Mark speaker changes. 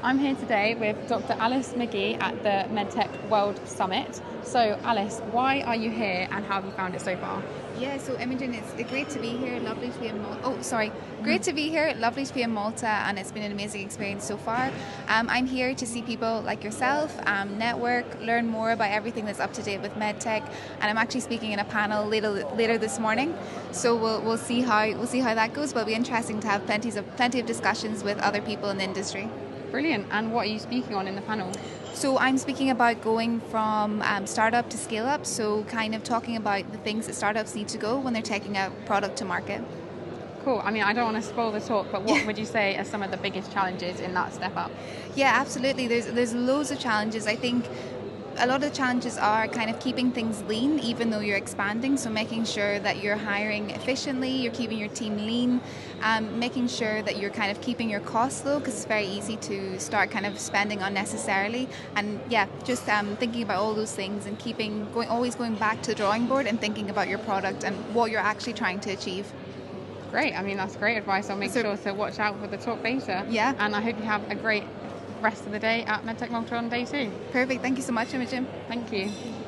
Speaker 1: I'm here today with Dr. Alice McGee at the MedTech World Summit. So, Alice, why are you here and how have you found it so far?
Speaker 2: Yeah, so Imogen, it's great to be here. Lovely to be in Malta. Oh, sorry. Great to be here. Lovely to be in Malta, and it's been an amazing experience so far. Um, I'm here to see people like yourself, um, network, learn more about everything that's up to date with medtech, and I'm actually speaking in a panel later later this morning. So we'll, we'll see how we'll see how that goes. But it'll be interesting to have plenty of plenty of discussions with other people in the industry.
Speaker 1: Brilliant. And what are you speaking on in the panel?
Speaker 2: So I'm speaking about going from um, startup to scale up. So kind of talking about the things that startups need to go when they're taking a product to market.
Speaker 1: Cool. I mean, I don't want to spoil the talk, but what would you say are some of the biggest challenges in that step up?
Speaker 2: Yeah, absolutely. There's there's loads of challenges. I think a lot of the challenges are kind of keeping things lean even though you're expanding so making sure that you're hiring efficiently you're keeping your team lean um, making sure that you're kind of keeping your costs low because it's very easy to start kind of spending unnecessarily and yeah just um, thinking about all those things and keeping going always going back to the drawing board and thinking about your product and what you're actually trying to achieve
Speaker 1: Great. I mean, that's great advice. I'll make so, sure to watch out for the talk beta.
Speaker 2: Yeah.
Speaker 1: And I hope you have a great rest of the day at MedTech Malta on day two.
Speaker 2: Perfect. Thank you so much, Imogen.
Speaker 1: Thank you.